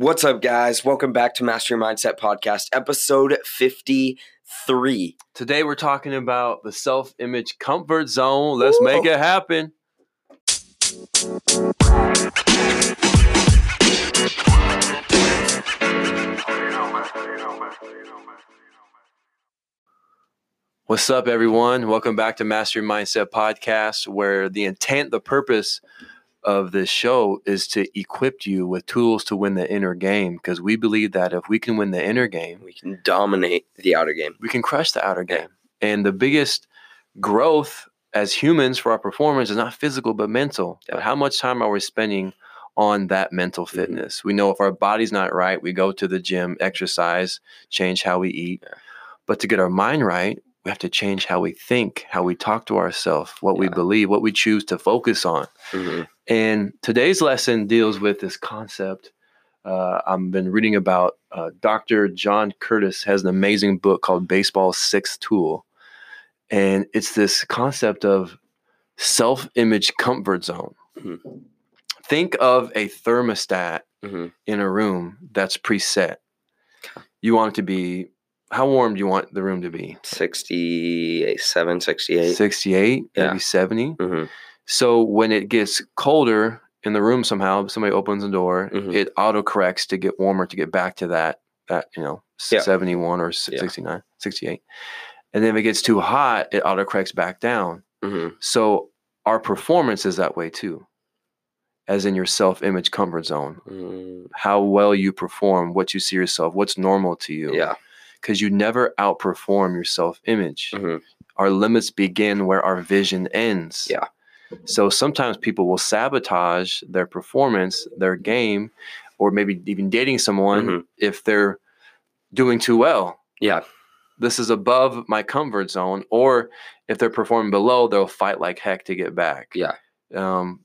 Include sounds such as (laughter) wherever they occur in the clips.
What's up, guys? Welcome back to Master Your Mindset Podcast, episode 53. Today we're talking about the self-image comfort zone. Let's make it happen. What's up, everyone? Welcome back to Master Your Mindset Podcast, where the intent, the purpose of this show is to equip you with tools to win the inner game. Because we believe that if we can win the inner game, We can dominate the outer game. we can crush the outer Yeah. game. And the biggest growth as humans for our performance is not physical but mental. But how much time are we spending on that mental Mhm. fitness? We know if our body's not right, we go to the gym, exercise, change how we eat. Yeah. But to get our mind right, we have to change how we think, how we talk to ourselves, what we believe, what we choose to focus on. Mhm. And today's lesson deals with this concept. Uh, I've been reading about uh, Dr. John Curtis has an amazing book called Baseball's Sixth Tool. And it's this concept of self image comfort zone. Mhm. Think of a thermostat Mhm. in a room that's preset. You want it to be, how warm do you want the room to be? 67, 68. 68, Yeah. maybe 70. Mhm. So when it gets colder in the room somehow, somebody opens the door, Mhm. it auto corrects to get warmer to get back to that that you know Yeah. 71 or s- Yeah. 68. And then if it gets too hot, it auto corrects back down. Mhm. So our performance is that way too. As in your self-image comfort zone, Mm, how well you perform, what you see yourself, what's normal to you. Yeah. Because you never outperform your self-image Mhm. our limits begin where our vision ends. Yeah. So sometimes people will sabotage their performance, their game, or maybe even dating someone Mhm. if they're doing too well. Yeah. This is above my comfort zone. Or if they're performing below, they'll fight like heck to get back. Yeah. Um,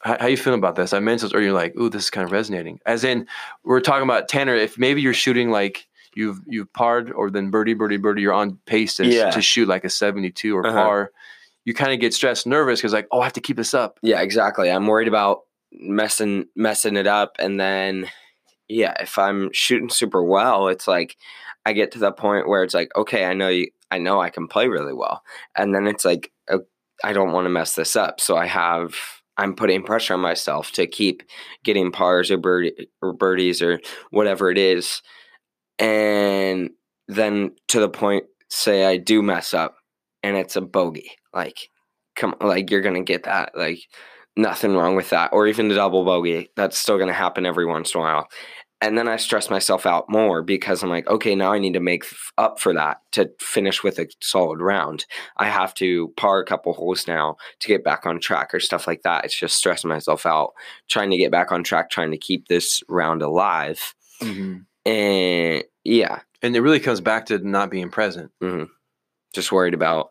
how, how you feeling about this? I mentioned this earlier, like, ooh, this is kind of resonating. As in, we're talking about Tanner. If maybe you're shooting like you've you've parred or then birdie birdie birdie, you're on pace to, Yeah. to shoot like a 72 or Uh-huh. par. You kind of get stressed, nervous because like, oh, I have to keep this up. Yeah, exactly. I'm worried about messing messing it up and then yeah, if I'm shooting super well, it's like I get to the point where it's like, okay, I know you I know I can play really well. And then it's like uh, I don't want to mess this up. So I have I'm putting pressure on myself to keep getting pars or, birdie, or birdies or whatever it is. And then to the point, say I do mess up and it's a bogey. Like, come like you're gonna get that. Like nothing wrong with that. Or even the double bogey. That's still gonna happen every once in a while. And then I stress myself out more because I'm like, okay, now I need to make up for that to finish with a solid round. I have to par a couple holes now to get back on track or stuff like that. It's just stressing myself out, trying to get back on track, trying to keep this round alive. Mm-hmm. And yeah, And it really comes back to not being present. just worried about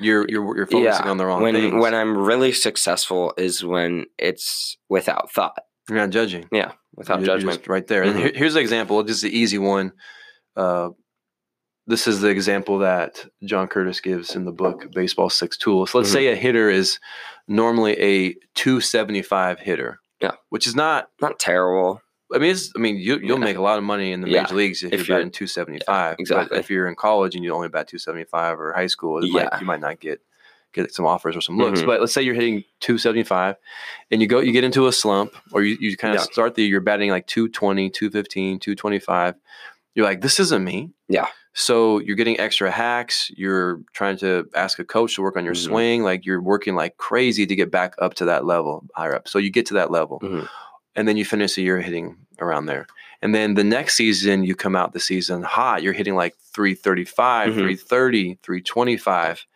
You're you're you're focusing on the wrong when things. when I'm really successful is when it's without thought, you're not judging. Yeah, without You're- you're judgment. just right there. And Mhm. here- here's an example. Is the easy one. Uh, this is the example that John Curtis gives in the book Baseball Six Tools. Let's Mhm. say a hitter is normally a 275 hitter. Yeah. Which is not. Not terrible. I mean, it's, I mean, you, you'll Yeah. make a lot of money in the Yeah. major leagues if, If you're you're- batting 275. exactly. But if you're in college and you only bat 275 or high school, it might, Yeah. you might not get get some offers or some looks. Mhm. But let's say you're hitting 275 and you go you get into a slump or you, you kind of Yeah. start the you're batting like 220, 215, 225. You're like, this isn't me. Yeah. So you're getting extra hacks. You're trying to ask a coach to work on your Mhm. swing. Like you're working like crazy to get back up to that level, higher up. So you get to that level. Mhm. And then you finish the year hitting around there. And then the next season, you come out the season hot. You're hitting like 335, Mhm. 330, 325.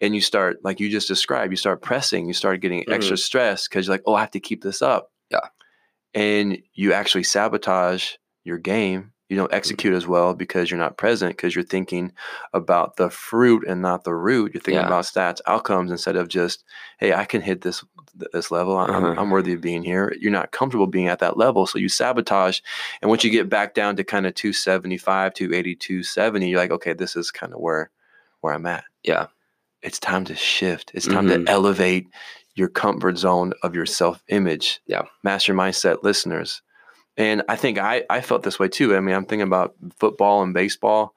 And you start, like you just described, you start pressing, you start getting extra stress because you're like, oh, I have to keep this up. Mm-hmm. Yeah. And you actually sabotage your game. You don't execute as well because you're not present because you're thinking about the fruit and not the root. You're thinking Yeah. about stats, outcomes instead of just, hey, I can hit this this level. I'm, Uh-huh. I'm worthy of being here. You're not comfortable being at that level, so you sabotage. And once you get back down to kind of 275, 280, 270, you're like, okay, this is kind of where where I'm at. Yeah. It's time to shift. It's time Mhm. to elevate your comfort zone of your self image. Yeah. Master mindset listeners, And I think I, I felt this way too. I mean, I'm thinking about football and baseball.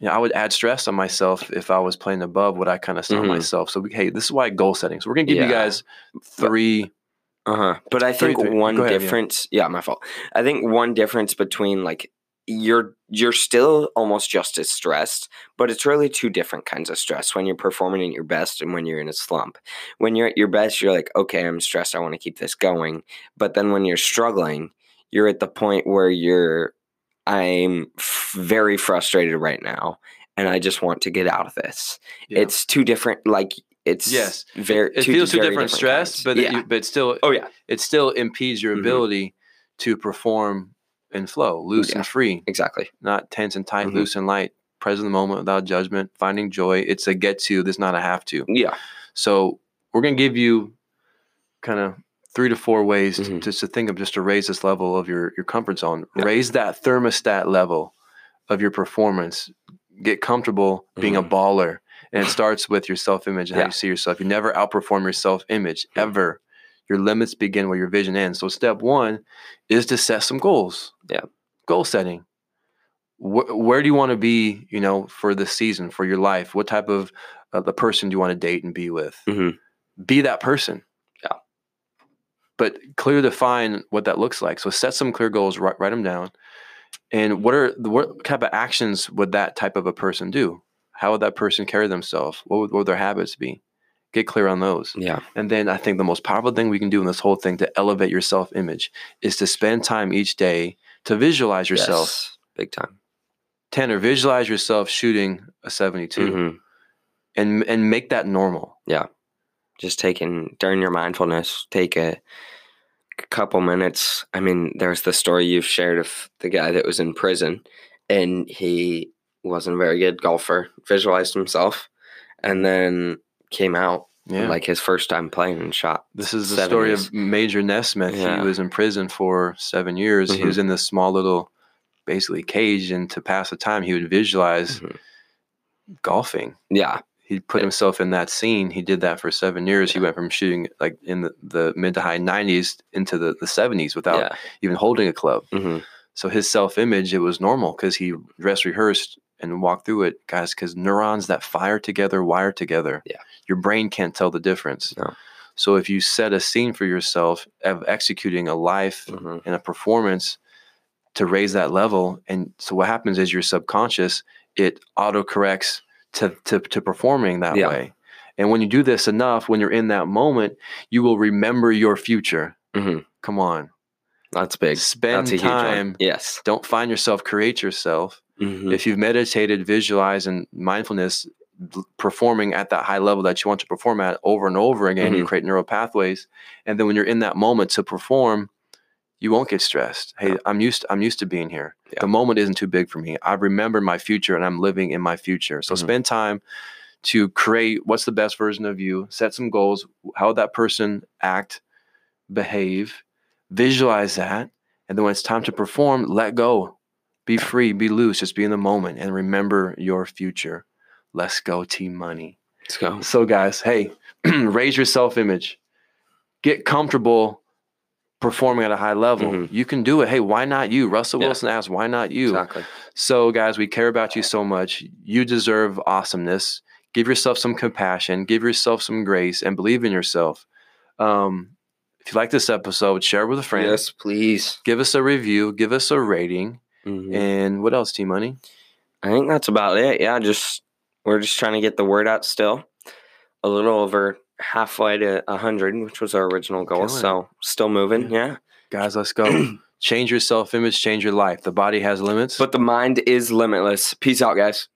You know, I would add stress on myself if I was playing above what I kind of saw Mhm. myself. So, hey, this is why goal setting. So, we're going to give you guys three. Uh huh. But I Three, think three. one ahead, yeah. difference. Yeah. my fault. I think one difference between like you're you're still almost just as stressed, but it's really two different kinds of stress when you're performing at your best and when you're in a slump. When you're at your best, you're like, okay, I'm stressed. I want to keep this going. But then when you're struggling, you're at the point where you're, I'm f- very frustrated right now, and I just want to get out of this. Yeah. It's two different. Like it's Yes. very. it feels too very different, stress, kinds. but yeah. you, but still, oh yeah, it still impedes your Mhm. ability to perform and flow, loose Yeah. and free, exactly. not tense and tight, Mhm. loose and light, present the moment without judgment, finding joy. It's a get to, this not a have to. Yeah. So we're going to give you kind of three to four ways Mhm. to, to think of just to raise this level of your, your comfort zone. Yeah. Raise that thermostat level of your performance. Get comfortable being a Mhm. baller. And it (laughs) starts with your self image and how you see yourself. You never outperform your self image ever. Your limits begin where your vision ends. So, step one is to set some goals. Yeah. Goal setting. Wh- where do you want to be, you know, for this season, for your life? What type of uh, the person do you want to date and be with? Mhm. Be that person. Yeah. But clear define what that looks like. So set some clear goals, write, write them down. And what are what type of actions would that type of a person do? How would that person carry themselves? What would, what would their habits be? Get clear on those. Yeah. And then I think the most powerful thing we can do in this whole thing to elevate your self image is to spend time each day to visualize yourself. Yes. Big time. Tanner, visualize yourself shooting a 72 Mhm. and and make that normal. Just taking during your mindfulness, take a, couple minutes. I mean, there's the story you've shared of the guy that was in prison and he wasn't a very good golfer, visualized himself, and then came out Yeah. like his first time playing and shot. This is the story years. of Major Nesmith. Yeah. He was in prison for seven years. He Mhm. was in this small little, basically cage, and to pass the time, he would visualize Mhm. golfing. Yeah. He put himself in that scene. He did that for seven years. He went from shooting like in the, the mid to high 90s into the, the 70s without yeah. even holding a club. hmm So his self image, it was normal because he dress rehearsed and walked through it, guys. Because neurons that fire together wire together. Yeah. your brain can't tell the difference. No. So if you set a scene for yourself of executing a life hmm and a performance to raise that level, and so what happens is your subconscious it auto corrects to, to to performing that Yeah. way. And when you do this enough, when you're in that moment, you will remember your future. hmm Come on, That's big. spend That's time. Yes. Don't find yourself, create yourself. hmm If you've meditated, visualized, and mindfulness, performing at that high level that you want to perform at over and over again, you Mhm. create neural pathways. And then when you're in that moment to perform, you won't get stressed. Hey. I'm used. I'm used to being here. Yeah. The moment isn't too big for me. I remember my future, and I'm living in my future. So Mhm. spend time to create what's the best version of you. Set some goals. How that person act, behave? Visualize that, and then when it's time to perform, let go. Be free, be loose, just be in the moment and remember your future. Let's go, team money. Let's go. So, guys, hey, (clears throat) raise your self image, get comfortable performing at a high level. Mhm. You can do it. Hey, why not you? Russell Yeah. Wilson asked, why not you? Exactly. So, guys, we care about you so much. You deserve awesomeness. Give yourself some compassion, give yourself some grace, and believe in yourself. Um, if you like this episode, share it with a friend. Yes, please. Give us a review, give us a rating. Mhm. And what else, T Money? I think that's about it. Yeah, just we're just trying to get the word out still. A little over halfway to hundred, which was our original goal. Killing. So still moving, yeah. Guys, let's go. (clears throat) change your self image, change your life. The body has limits. But the mind is limitless. Peace out, guys.